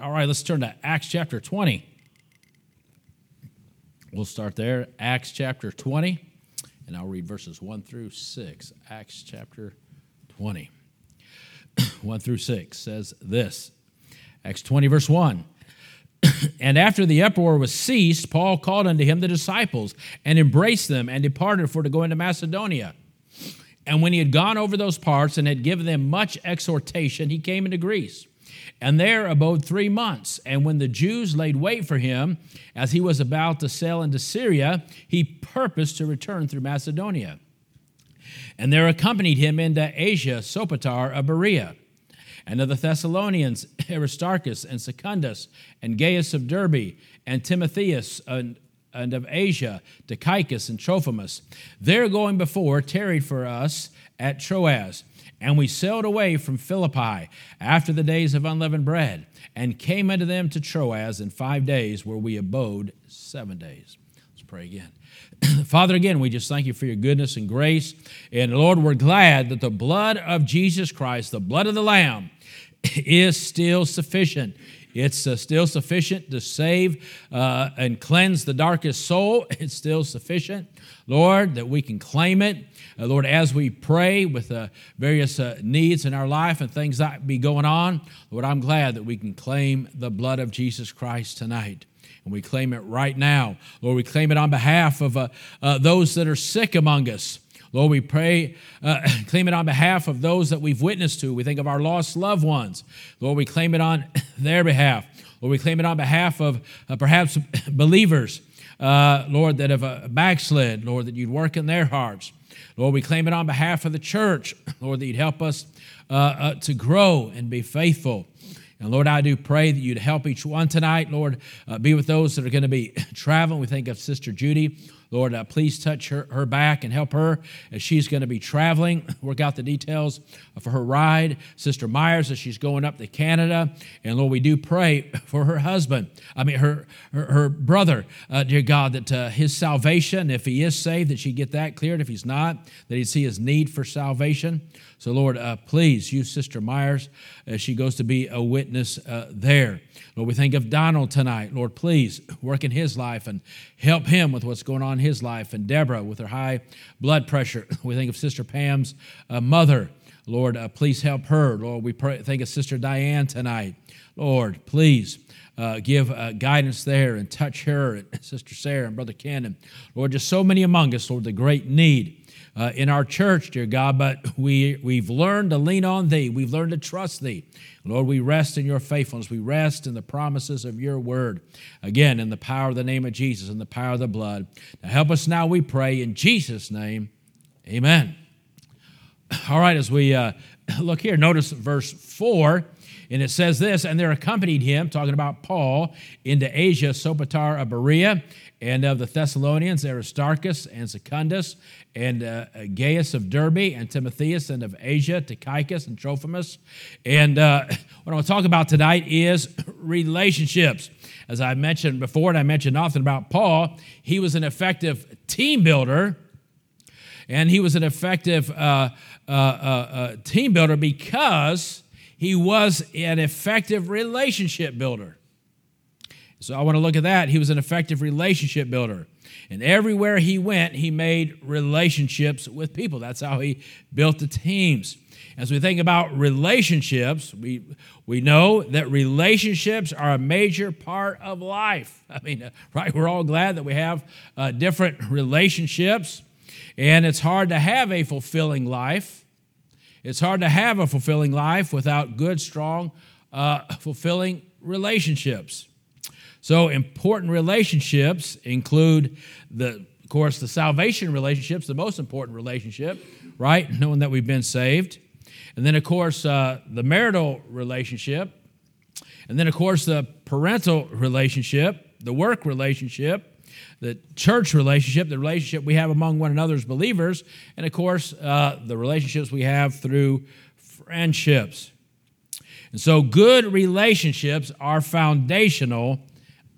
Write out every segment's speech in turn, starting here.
All right, let's turn to Acts chapter 20. We'll start there. Acts chapter 20, and I'll read verses 1 through 6. Acts chapter 20. 1 through 6 says this Acts 20, verse 1. and after the uproar was ceased, Paul called unto him the disciples and embraced them and departed for to go into Macedonia. And when he had gone over those parts and had given them much exhortation, he came into Greece and there abode three months. And when the Jews laid wait for him, as he was about to sail into Syria, he purposed to return through Macedonia. And there accompanied him into Asia Sopater of Berea, and of the Thessalonians Aristarchus and Secundus, and Gaius of Derbe, and Timotheus, and, and of Asia, Tychicus and Trophimus. There going before tarried for us at Troas and we sailed away from Philippi after the days of unleavened bread, and came unto them to Troas in five days, where we abode seven days. Let's pray again. Father, again, we just thank you for your goodness and grace. And Lord, we're glad that the blood of Jesus Christ, the blood of the Lamb, is still sufficient. It's uh, still sufficient to save uh, and cleanse the darkest soul. It's still sufficient, Lord, that we can claim it. Uh, Lord, as we pray with uh, various uh, needs in our life and things that be going on, Lord, I'm glad that we can claim the blood of Jesus Christ tonight. And we claim it right now. Lord, we claim it on behalf of uh, uh, those that are sick among us. Lord, we pray, uh, claim it on behalf of those that we've witnessed to. We think of our lost loved ones. Lord, we claim it on their behalf. Lord, we claim it on behalf of uh, perhaps believers, uh, Lord, that have uh, backslid, Lord, that you'd work in their hearts. Lord, we claim it on behalf of the church, Lord, that you'd help us uh, uh, to grow and be faithful. And Lord, I do pray that you'd help each one tonight. Lord, uh, be with those that are going to be traveling. We think of Sister Judy. Lord, uh, please touch her, her back and help her as she's going to be traveling. Work out the details for her ride. Sister Myers, as she's going up to Canada. And Lord, we do pray for her husband, I mean, her, her, her brother, uh, dear God, that uh, his salvation, if he is saved, that she get that cleared. If he's not, that he'd see his need for salvation. So, Lord, uh, please use Sister Myers as she goes to be a witness uh, there. Lord, we think of Donald tonight. Lord, please work in his life and help him with what's going on in his life. And Deborah with her high blood pressure. We think of Sister Pam's uh, mother. Lord, uh, please help her. Lord, we pray, think of Sister Diane tonight. Lord, please. Uh, give uh, guidance there and touch her and Sister Sarah and Brother and Lord, just so many among us, Lord, the great need uh, in our church, dear God, but we, we've learned to lean on Thee. We've learned to trust Thee. Lord, we rest in your faithfulness. We rest in the promises of your word. Again, in the power of the name of Jesus and the power of the blood. Now help us now, we pray, in Jesus' name. Amen. All right, as we uh, look here, notice verse 4. And it says this, and there accompanied him, talking about Paul, into Asia, Sopater of Berea, and of the Thessalonians, Aristarchus and Secundus, and uh, Gaius of Derbe, and Timotheus, and of Asia, Tychicus and Trophimus. And uh, what I want to talk about tonight is relationships. As I mentioned before, and I mentioned often about Paul, he was an effective team builder, and he was an effective uh, uh, uh, uh team builder because he was an effective relationship builder. So I want to look at that. He was an effective relationship builder. And everywhere he went, he made relationships with people. That's how he built the teams. As we think about relationships, we, we know that relationships are a major part of life. I mean, right? We're all glad that we have uh, different relationships, and it's hard to have a fulfilling life. It's hard to have a fulfilling life without good, strong, uh, fulfilling relationships. So, important relationships include the of course, the salvation relationships, the most important relationship, right? Knowing that we've been saved. And then, of course, uh, the marital relationship. And then, of course, the parental relationship, the work relationship, the church relationship, the relationship we have among one another as believers, and, of course, uh, the relationships we have through friendships. And so, good relationships are foundational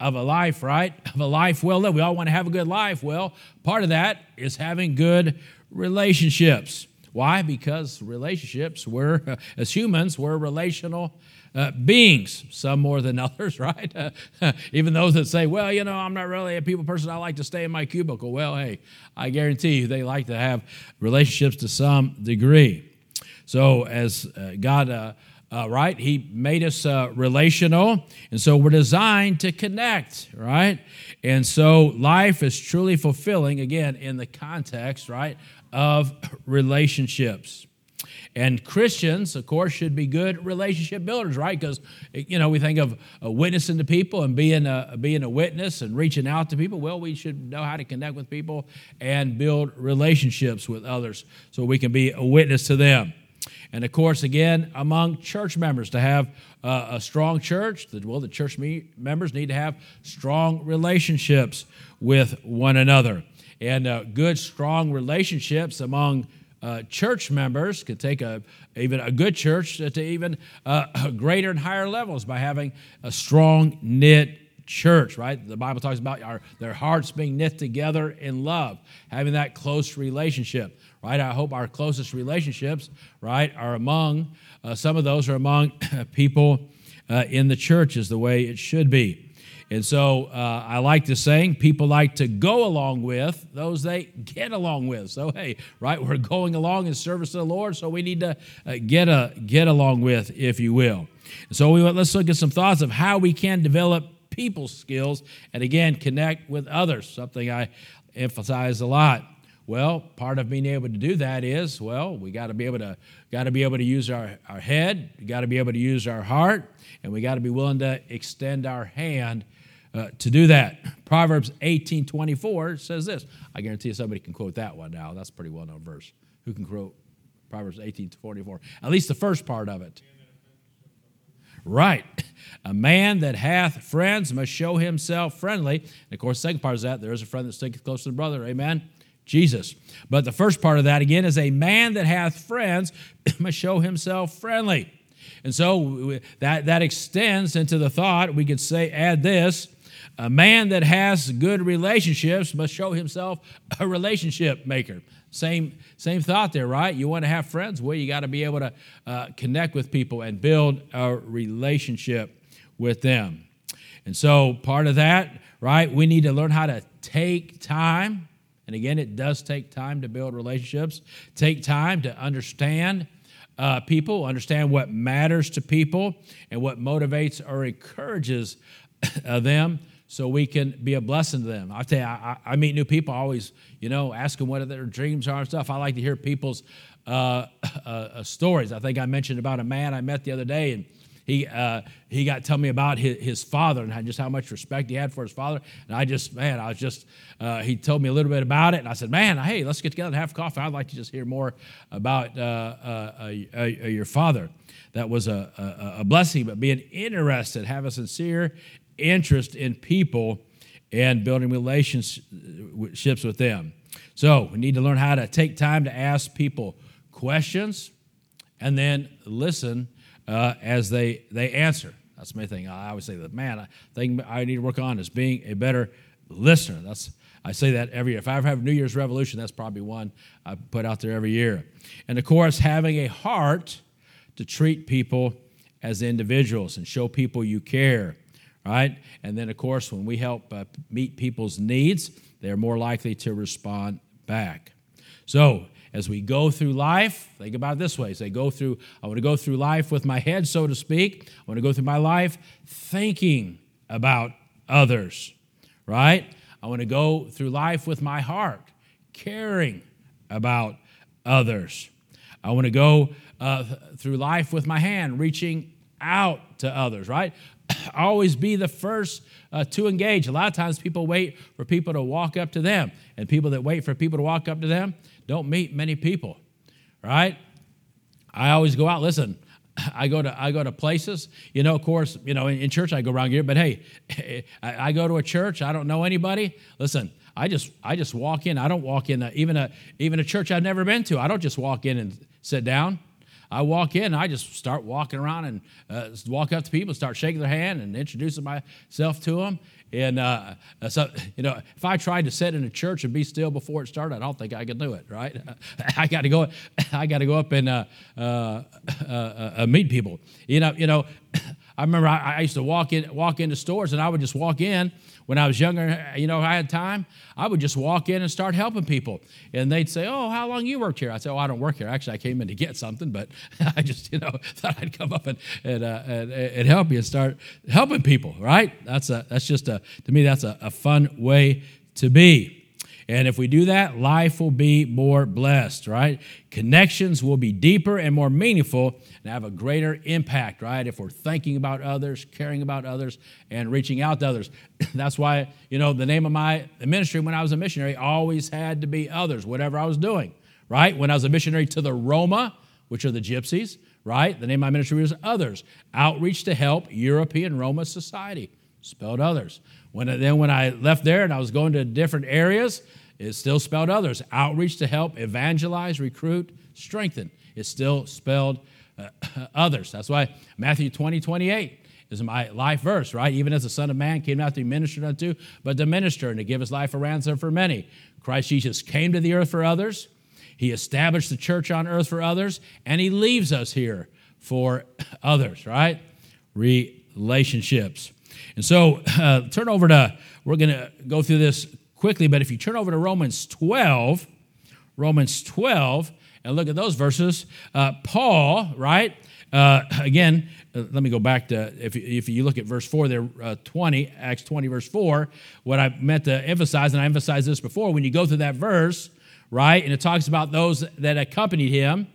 of a life, right? Of a life well lived. We all want to have a good life. Well, part of that is having good relationships. Why? Because relationships, we're, as humans, we're relational uh, beings, some more than others, right? Uh, even those that say, well, you know, I'm not really a people person, I like to stay in my cubicle. Well, hey, I guarantee you they like to have relationships to some degree. So, as uh, God, uh, uh, right, He made us uh, relational, and so we're designed to connect, right? And so life is truly fulfilling, again, in the context, right, of relationships. And Christians, of course, should be good relationship builders, right? Because, you know, we think of witnessing to people and being a, being a witness and reaching out to people. Well, we should know how to connect with people and build relationships with others so we can be a witness to them. And of course, again, among church members, to have uh, a strong church, well, the church members need to have strong relationships with one another. And uh, good, strong relationships among uh, church members can take a even a good church to even uh, greater and higher levels by having a strong knit church right the bible talks about our, their hearts being knit together in love having that close relationship right i hope our closest relationships right are among uh, some of those are among people uh, in the church is the way it should be and so uh, I like the saying, people like to go along with those they get along with. So, hey, right, we're going along in service to the Lord, so we need to uh, get, a, get along with, if you will. And so we, let's look at some thoughts of how we can develop people skills and, again, connect with others, something I emphasize a lot. Well, part of being able to do that is, well, we got to be able to got to be able to use our, our head, we got to be able to use our heart, and we got to be willing to extend our hand uh, to do that. Proverbs 18 24 says this. I guarantee you somebody can quote that one now. That's a pretty well known verse. Who can quote Proverbs 18 24? At least the first part of it. Right. A man that hath friends must show himself friendly. And of course, the second part is that there is a friend that sticketh close to the brother. Amen. Jesus. But the first part of that again is a man that hath friends must show himself friendly. And so that, that extends into the thought, we could say, add this a man that has good relationships must show himself a relationship maker. Same, same thought there, right? You want to have friends? Well, you got to be able to uh, connect with people and build a relationship with them. And so, part of that, right, we need to learn how to take time. And again, it does take time to build relationships, take time to understand uh, people, understand what matters to people, and what motivates or encourages uh, them so we can be a blessing to them. I tell you, I, I, meet new people, always, you know, ask them what their dreams are and stuff. I like to hear people's uh, uh, uh, stories. I think I mentioned about a man I met the other day, and he uh, he got telling me about his, his, father and just how much respect he had for his father. And I just, man, I was just, uh, he told me a little bit about it, and I said, man, hey, let's get together and have coffee. I'd like to just hear more about uh, your father. That was a, a, a blessing, but being interested, have a sincere interest in people and building relationships with them. So we need to learn how to take time to ask people questions and then listen uh, as they, they answer. That's my thing. I always say that, man, I I need to work on is being a better listener. That's I say that every year. If I ever have New Year's revolution, that's probably one I put out there every year. And of course, having a heart to treat people as individuals and show people you care right? And then, of course, when we help uh, meet people's needs, they're more likely to respond back. So, as we go through life, think about it this way. Say, go through, I want to go through life with my head, so to speak. I want to go through my life thinking about others, right? I want to go through life with my heart, caring about others. I want to go uh, through life with my hand, reaching out to others, right? always be the first uh, to engage. A lot of times people wait for people to walk up to them, and people that wait for people to walk up to them don't meet many people, right? I always go out. Listen, I go to I go to places. You know, of course, you know, in, in church I go around here, but hey, I, I, go to a church. I don't know anybody. Listen, I just I just walk in. I don't walk in a, even a even a church I've never been to. I don't just walk in and sit down. I walk in I just start walking around and uh, walk up to people, start shaking their hand and introducing myself to them. And uh, so, you know, if I tried to sit in a church and be still before it started, I don't think I could do it. Right? I got to go. I got to go up and uh, uh, uh, uh, meet people. You know. You know. I remember I, I used to walk in, walk into stores, and I would just walk in when I was younger, you know, I had time, I would just walk in and start helping people. And they'd say, Oh, how long you worked here? I'd say, Oh, I don't work here. Actually, I came in to get something, but I just, you know, thought I'd come up and, and, uh, and, and, help you and start helping people, right? That's, a, that's just a, to me, that's a, a fun way to be. And if we do that, life will be more blessed, right? Connections will be deeper and more meaningful and have a greater impact, right? If we're thinking about others, caring about others, and reaching out to others. That's why, you know, the name of my ministry when I was a missionary always had to be others, whatever I was doing, right? When I was a missionary to the Roma, which are the gypsies, right? The name of my ministry was Others, Outreach to Help European Roma Society, spelled others. When, then when I left there and I was going to different areas, it's still spelled others. Outreach to help, evangelize, recruit, strengthen. It's still spelled uh, others. That's why Matthew 20, 28 is my life verse, right? Even as the Son of Man came not to be ministered unto, but to minister and to give his life a ransom for many. Christ Jesus came to the earth for others. He established the church on earth for others, and he leaves us here for others, right? Relationships. And so uh, turn over to, we're going to go through this quickly, but if you turn over to Romans 12, Romans 12, and look at those verses, uh, Paul, right? Uh, again, uh, let me go back to if, if you look at verse 4 there, uh, 20, Acts 20, verse 4, what I meant to emphasize, and I emphasized this before, when you go through that verse, right, and it talks about those that accompanied him.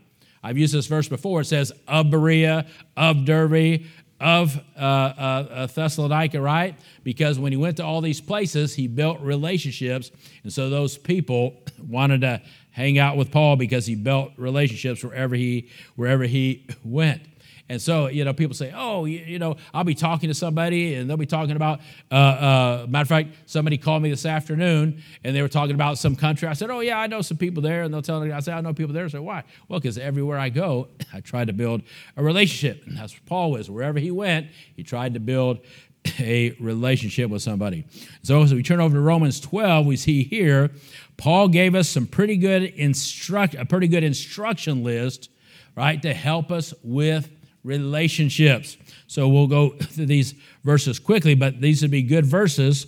I've used this verse before. It says, of Berea, of Derbe, of uh, uh, uh, Thessalonica, right? Because when he went to all these places, he built relationships. And so those people wanted to hang out with Paul because he built relationships wherever he, wherever he went. And so, you know, people say, oh, you, you, know, I'll be talking to somebody and they'll be talking about, uh, uh, matter of fact, somebody called me this afternoon and they were talking about some country. I said, oh, yeah, I know some people there. And they'll tell me, I said, I know people there. I said, why? Well, because everywhere I go, I try to build a relationship. And that's Paul was. Wherever he went, he tried to build a relationship with somebody. So as we turn over to Romans 12, we see here, Paul gave us some pretty good instruct, a pretty good instruction list, right, to help us with relationships. So we'll go through these verses quickly, but these would be good verses.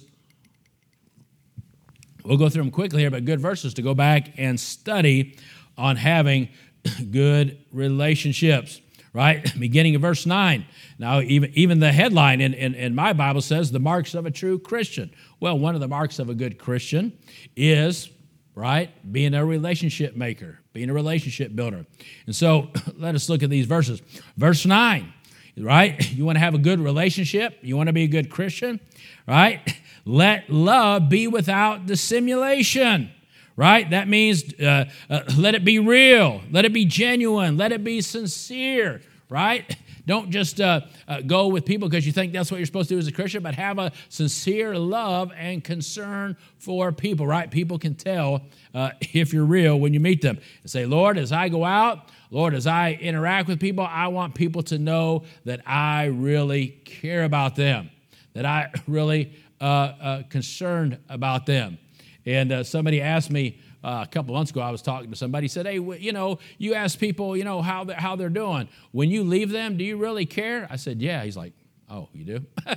We'll go through them quickly here, but good verses to go back and study on having good relationships, right? Beginning of verse 9. Now, even, even the headline in, in, in my Bible says the marks of a true Christian. Well, one of the marks of a good Christian is, right, being a relationship maker, being a relationship builder. And so let us look at these verses. Verse 9, right? You want to have a good relationship? You want to be a good Christian, right? Let love be without dissimulation right? That means uh, uh, let it be real, let it be genuine, let it be sincere, right? Don't just uh, uh, go with people because you think that's what you're supposed to do as a Christian, but have a sincere love and concern for people, right? People can tell uh, if you're real when you meet them. And say, Lord, as I go out, Lord, as I interact with people, I want people to know that I really care about them, that I really uh, uh, concerned about them. And uh, somebody asked me, uh, a couple months ago, I was talking to somebody. He Said, "Hey, you know, you ask people, you know, how they're, how they're doing. When you leave them, do you really care?" I said, "Yeah." He's like, "Oh, you do?"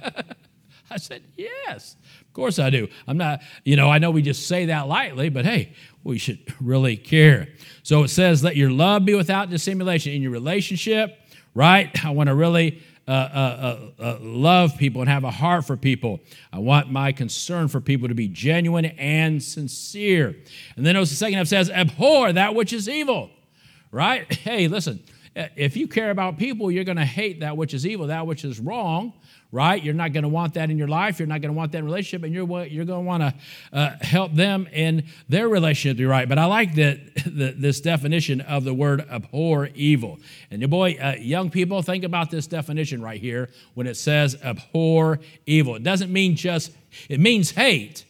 I said, "Yes, of course I do. I'm not, you know, I know we just say that lightly, but hey, we should really care." So it says, "Let your love be without dissimulation in your relationship." Right? I want to really uh, uh, uh, uh, love people and have a heart for people. I want my concern for people to be genuine and sincere. And then notice the second half says, abhor that which is evil. Right? Hey, listen, if you care about people, you're going to hate that which is evil, that which is wrong right? You're not going to want that in your life. You're not going to want that in relationship, and you're you're going to want to uh, help them in their relationship to be right. But I like that this definition of the word abhor evil. And your boy, uh, young people, think about this definition right here when it says abhor evil. It doesn't mean just it means hate,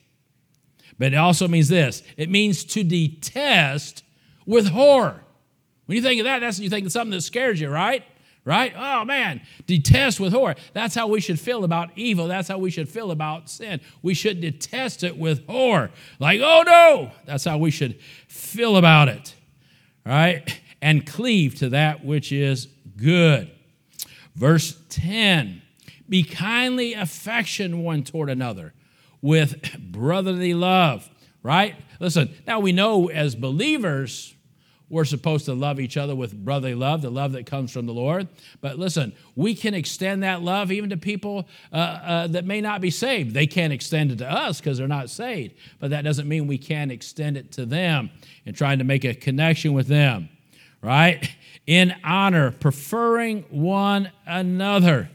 but it also means this. It means to detest with horror When you think of that, that's you think of something that scares you, right? Right? Oh man, detest with horror. That's how we should feel about evil. That's how we should feel about sin. We should detest it with horror. Like, oh no, that's how we should feel about it. Right? And cleave to that which is good. Verse 10 Be kindly affection one toward another with brotherly love. Right? Listen, now we know as believers, we're supposed to love each other with brotherly love, the love that comes from the Lord. But listen, we can extend that love even to people uh, uh, that may not be saved. They can't extend it to us because they're not saved. But that doesn't mean we can't extend it to them and trying to make a connection with them, right? In honor, preferring one another,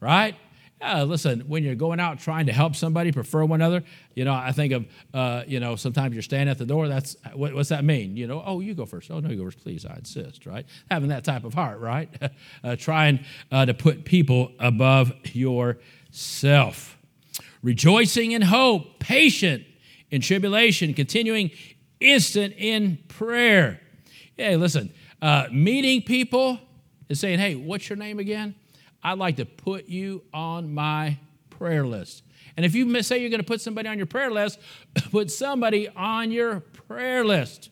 right? Uh, listen, when you're going out trying to help somebody, prefer one another, you know, I think of, uh, you know, sometimes you're standing at the door. That's what, what's that mean? You know, oh, you go first. Oh, no, you go first, please. I insist, right? Having that type of heart, right? uh, trying uh, to put people above yourself. Rejoicing in hope, patient in tribulation, continuing instant in prayer. Hey, listen, uh, meeting people and saying, hey, what's your name again? I'd like to put you on my prayer list. And if you say you're going to put somebody on your prayer list, put somebody on your prayer list.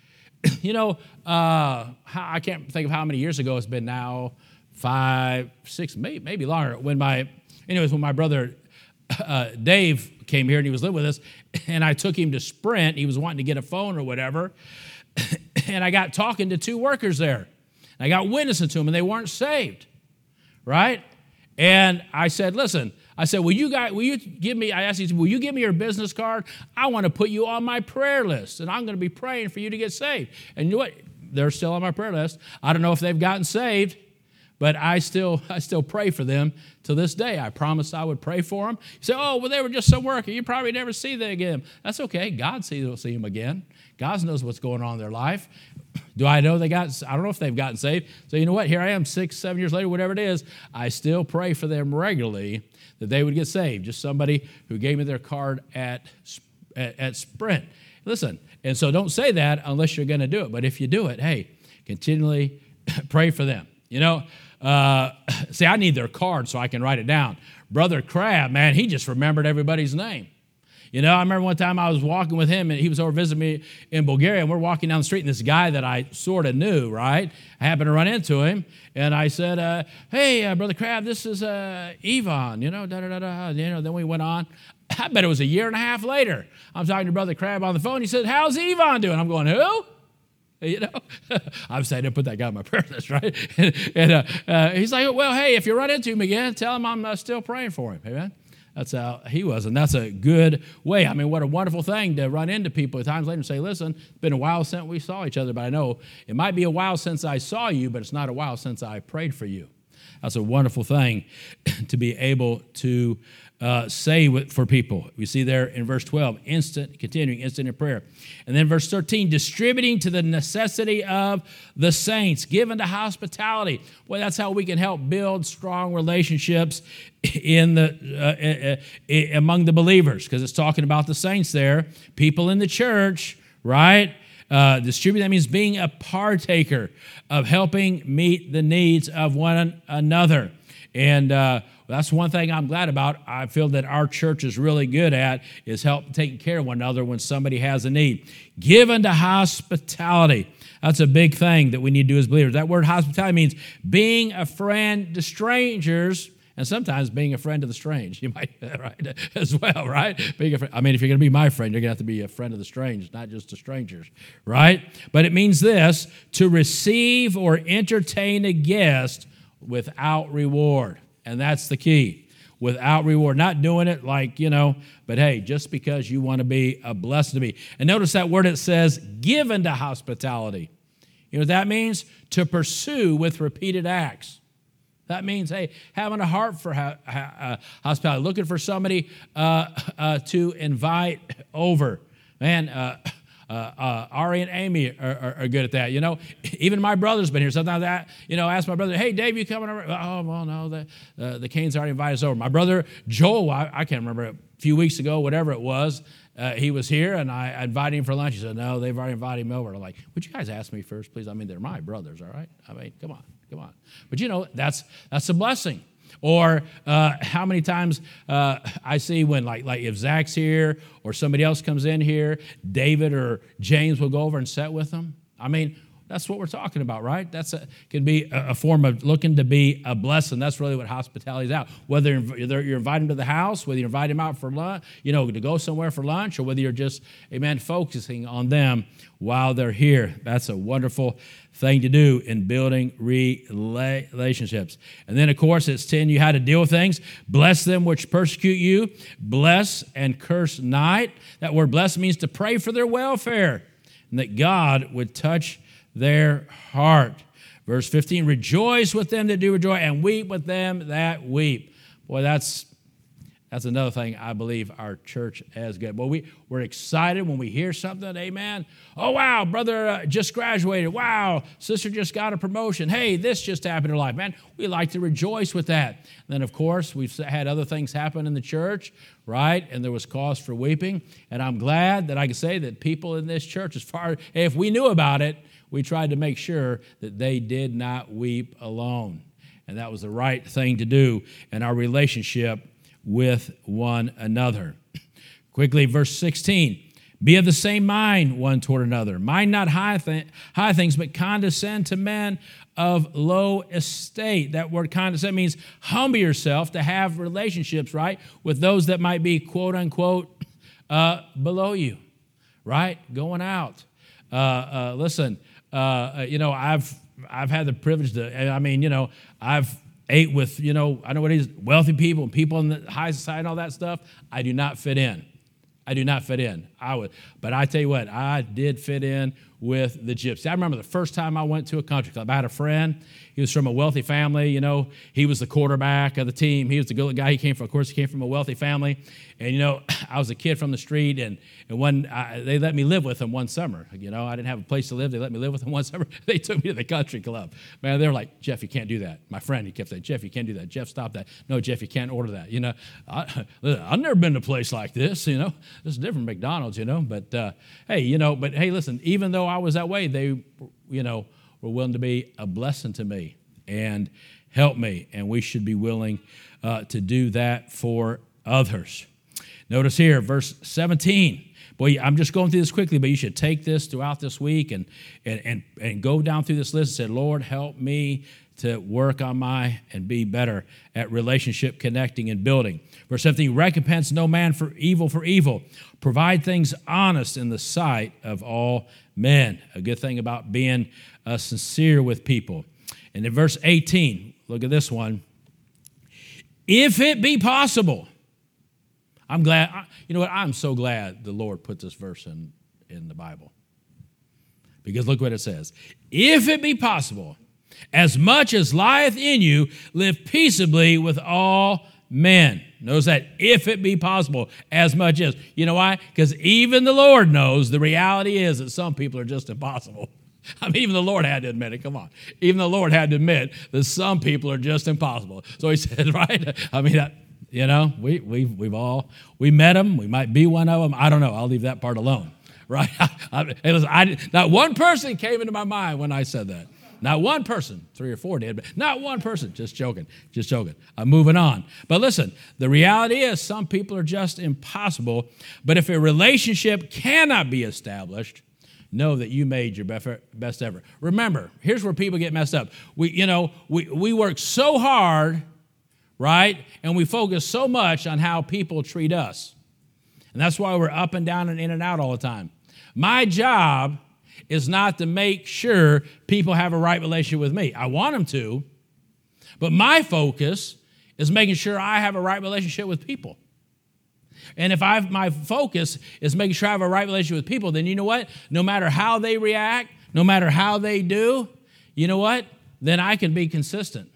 you know, uh, I can't think of how many years ago it's been now five, six, maybe, maybe longer. When my, anyways, when my brother uh, Dave came here and he was living with us, and I took him to Sprint. He was wanting to get a phone or whatever. and I got talking to two workers there. I got witnessing to them, and they weren't saved right? And I said, listen, I said, will you guys, will you give me, I asked you, will you give me your business card? I want to put you on my prayer list, and I'm going to be praying for you to get saved. And you know what? They're still on my prayer list. I don't know if they've gotten saved, but I still, I still pray for them to this day. I promised I would pray for them. You say, oh, well, they were just some worker. You probably never see them again. That's okay. God sees will see them again. God knows what's going on in their life. Do I know they got, I don't know if they've gotten saved. So you know what? Here I am six, seven years later, whatever it is. I still pray for them regularly that they would get saved. Just somebody who gave me their card at, at, at Sprint. Listen, and so don't say that unless you're going to do it. But if you do it, hey, continually pray for them. You know, uh, see, I need their card so I can write it down. Brother Crab, man, he just remembered everybody's name. You know, I remember one time I was walking with him and he was over visiting me in Bulgaria and we're walking down the street and this guy that I sort of knew, right? I happened to run into him and I said, uh, hey, uh, Brother Crab, this is uh, Ivan, you know, da da da da. You know, then we went on. I bet it was a year and a half later. I'm talking to Brother Crab on the phone. He said, how's Ivan doing? I'm going, who? You know, I'm saying I put that guy on my prayer list, right? and, and uh, uh, he's like, well, hey, if you run into him again, tell him I'm uh, still praying for him. Amen. That's how he was. And that's a good way. I mean, what a wonderful thing to run into people at times later and say, listen, it's been a while since we saw each other, but I know it might be a while since I saw you, but it's not a while since I prayed for you. That's a wonderful thing to be able to uh, say for people. We see there in verse 12, instant, continuing, instant in prayer. And then verse 13, distributing to the necessity of the saints, given to hospitality. Well, that's how we can help build strong relationships in the uh, uh, uh among the believers, because it's talking about the saints there, people in the church, right? Uh, distribute, that means being a partaker of helping meet the needs of one another. And uh, that's one thing I'm glad about. I feel that our church is really good at is help taking care of one another when somebody has a need. Given to hospitality. That's a big thing that we need to do as believers. That word hospitality means being a friend to strangers and sometimes being a friend of the strange. You might, right, as well, right? Being a friend. I mean, if you're going to be my friend, you're going to have to be a friend of the strange, not just the strangers, right? But it means this to receive or entertain a guest without reward. And that's the key. Without reward. Not doing it like, you know, but hey, just because you want to be a blessing to me. And notice that word it says, given to hospitality. You know what that means? To pursue with repeated acts. That means, hey, having a heart for ha- ha- uh, hospitality, looking for somebody uh, uh, to invite over. Man, uh, uh, Ari and Amy are, are, are, good at that. You know, even my brother's been here. Sometimes I, you know, ask my brother, "Hey, Dave, you coming over?" Oh, well, no, the uh, the Canes already invited us over. My brother Joel, I, I can't remember a few weeks ago, whatever it was. Uh, he was here and I invited him for lunch. He said, No, they've already invited him over. I'm like, Would you guys ask me first, please? I mean, they're my brothers, all right? I mean, come on, come on. But you know, that's that's a blessing. Or uh, how many times uh, I see when, like, like if Zach's here or somebody else comes in here, David or James will go over and sit with them. I mean, that's what we're talking about, right? That's a, can be a, a, form of looking to be a blessing. That's really what hospitality is out. Whether you're inviting to the house, whether you invite them out for lunch, you know, to go somewhere for lunch, or whether you're just, amen, focusing on them while they're here. That's a wonderful thing to do in building relationships. And then, of course, it's telling you how to deal with things. Bless them which persecute you. Bless and curse not. That word bless means to pray for their welfare and that God would touch their heart. Verse 15, rejoice with them that do rejoice and weep with them that weep. Boy, that's that's another thing I believe our church has good. Well, we, we're excited when we hear something, amen. Oh, wow, brother uh, just graduated. Wow, sister just got a promotion. Hey, this just happened in life, man. We like to rejoice with that. And then, of course, we've had other things happen in the church, right? And there was cause for weeping. And I'm glad that I can say that people in this church, as far if we knew about it, we tried to make sure that they did not weep alone. And that was the right thing to do in our relationship with one another. Quickly, verse 16. Be of the same mind one toward another. Mind not high, th- high things, but condescend to men of low estate. That word condescend means humble yourself to have relationships, right, with those that might be quote unquote uh, below you, right? Going out. Uh, uh, listen, uh, uh, you know, I've I've had the privilege to. I mean, you know, I've ate with you know I know what it is wealthy people and people in the high society and all that stuff. I do not fit in. I do not fit in. I would, but I tell you what, I did fit in with the gypsy. I remember the first time I went to a country club. I had a friend. He was from a wealthy family. You know, he was the quarterback of the team. He was the good guy. He came from, of course, he came from a wealthy family. And you know, I was a kid from the street, and and I, they let me live with them one summer, you know, I didn't have a place to live. They let me live with them one summer. They took me to the country club. Man, they were like, Jeff, you can't do that. My friend, he kept saying, Jeff, you can't do that. Jeff, stop that. No, Jeff, you can't order that. You know, I, have never been to a place like this. You know, this is different from McDonald's. You know, but uh, hey, you know, but hey, listen, even though I was that way, they, you know, were willing to be a blessing to me and help me, and we should be willing uh, to do that for others. Notice here, verse 17. Boy, I'm just going through this quickly, but you should take this throughout this week and, and, and, and go down through this list and say, Lord, help me to work on my and be better at relationship connecting and building. Verse 17, recompense no man for evil for evil. Provide things honest in the sight of all men. A good thing about being uh, sincere with people. And in verse 18, look at this one. If it be possible, I'm glad, you know what? I'm so glad the Lord put this verse in, in the Bible. Because look what it says. If it be possible, as much as lieth in you, live peaceably with all men. Notice that if it be possible, as much as. You know why? Because even the Lord knows the reality is that some people are just impossible. I mean, even the Lord had to admit it. Come on. Even the Lord had to admit that some people are just impossible. So he said, right? I mean, you know, we, we, we've all, we met them. We might be one of them. I don't know. I'll leave that part alone, right? I, hey, listen, I, not one person came into my mind when I said that. Not one person, three or four did, but not one person. Just joking, just joking. I'm moving on. But listen, the reality is some people are just impossible. But if a relationship cannot be established, know that you made your best effort. Remember, here's where people get messed up. We, you know, we, we work so hard right? And we focus so much on how people treat us. And that's why we're up and down and in and out all the time. My job is not to make sure people have a right relationship with me. I want them to, but my focus is making sure I have a right relationship with people. And if I my focus is making sure I have a right relationship with people, then you know what? No matter how they react, no matter how they do, you know what? Then I can be consistent.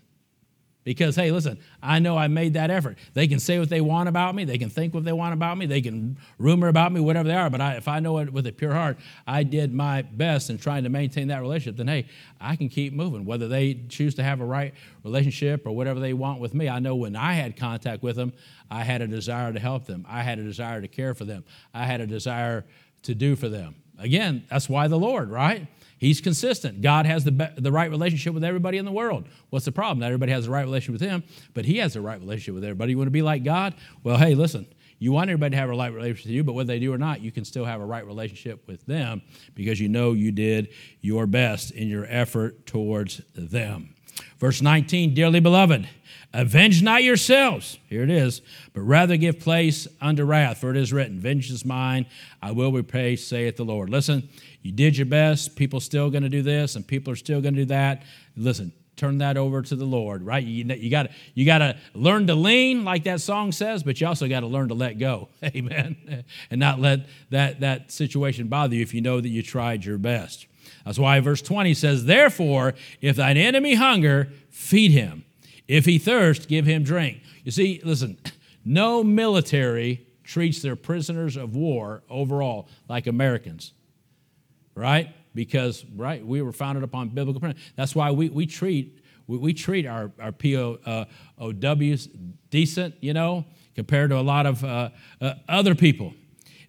Because, hey, listen, I know I made that effort. They can say what they want about me. They can think what they want about me. They can rumor about me, whatever they are. But I, if I know it with a pure heart, I did my best in trying to maintain that relationship, then, hey, I can keep moving. Whether they choose to have a right relationship or whatever they want with me, I know when I had contact with them, I had a desire to help them. I had a desire to care for them. I had a desire to do for them. Again, that's why the Lord, right? He's consistent. God has the, the right relationship with everybody in the world. What's the problem? Not everybody has the right relationship with Him, but He has the right relationship with everybody. You want to be like God? Well, hey, listen, you want everybody to have a right relationship with you, but whether they do or not, you can still have a right relationship with them because you know you did your best in your effort towards them. Verse 19, dearly beloved, avenge not yourselves, here it is, but rather give place unto wrath, for it is written, Vengeance is mine, I will repay, saith the Lord. Listen, you did your best, people still going to do this, and people are still going to do that. Listen, turn that over to the Lord, right? You, you got you to learn to lean, like that song says, but you also got to learn to let go, amen, and not let that, that situation bother you if you know that you tried your best. That's why verse 20 says, Therefore, if thine enemy hunger, feed him. If he thirst, give him drink. You see, listen, no military treats their prisoners of war overall like Americans, right? Because, right, we were founded upon biblical principles. That's why we, we treat we, we treat our, our POWs decent, you know, compared to a lot of uh, uh, other people.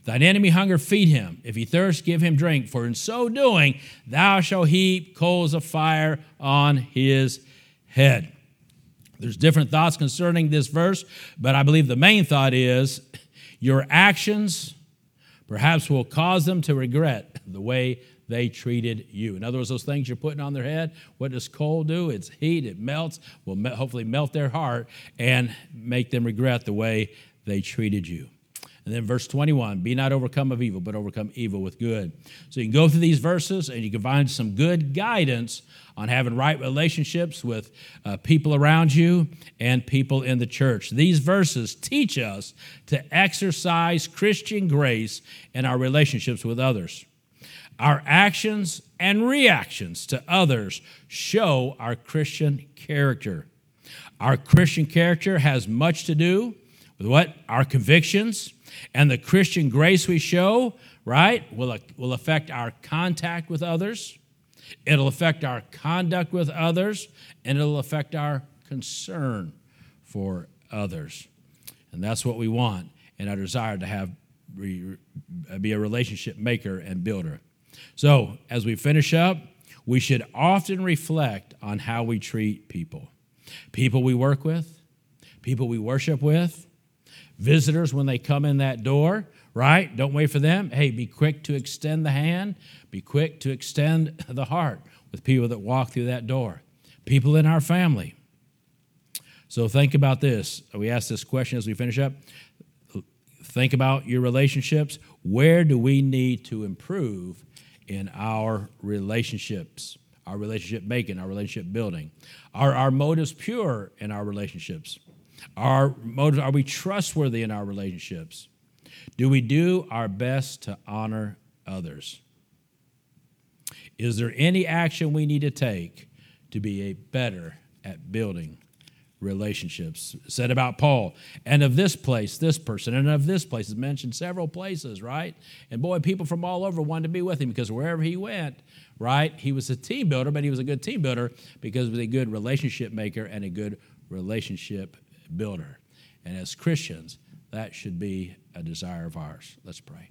Thine enemy hunger, feed him. If he thirst, give him drink. For in so doing, thou shalt heap coals of fire on his head. There's different thoughts concerning this verse, but I believe the main thought is your actions perhaps will cause them to regret the way they treated you. In other words, those things you're putting on their head, what does coal do? It's heat, it melts, will hopefully melt their heart and make them regret the way they treated you. And then verse 21 be not overcome of evil, but overcome evil with good. So you can go through these verses and you can find some good guidance on having right relationships with uh, people around you and people in the church. These verses teach us to exercise Christian grace in our relationships with others. Our actions and reactions to others show our Christian character. Our Christian character has much to do what? Our convictions and the Christian grace we show, right, will, will affect our contact with others. It'll affect our conduct with others, and it'll affect our concern for others. And that's what we want and our desire to have be a relationship maker and builder. So, as we finish up, we should often reflect on how we treat people. People we work with, people we worship with, visitors when they come in that door, right? Don't wait for them. Hey, be quick to extend the hand, be quick to extend the heart with people that walk through that door, people in our family. So think about this. We ask this question as we finish up. Think about your relationships. Where do we need to improve in our relationships? Our relationship making, our relationship building. Are our motives pure in our relationships? Our motives, are we trustworthy in our relationships? Do we do our best to honor others? Is there any action we need to take to be a better at building relationships? Said about Paul, and of this place, this person, and of this place is mentioned several places, right? And boy, people from all over wanted to be with him because wherever he went, right, he was a team builder, but he was a good team builder because he was a good relationship maker and a good relationship builder. And as Christians, that should be a desire of ours. Let's pray.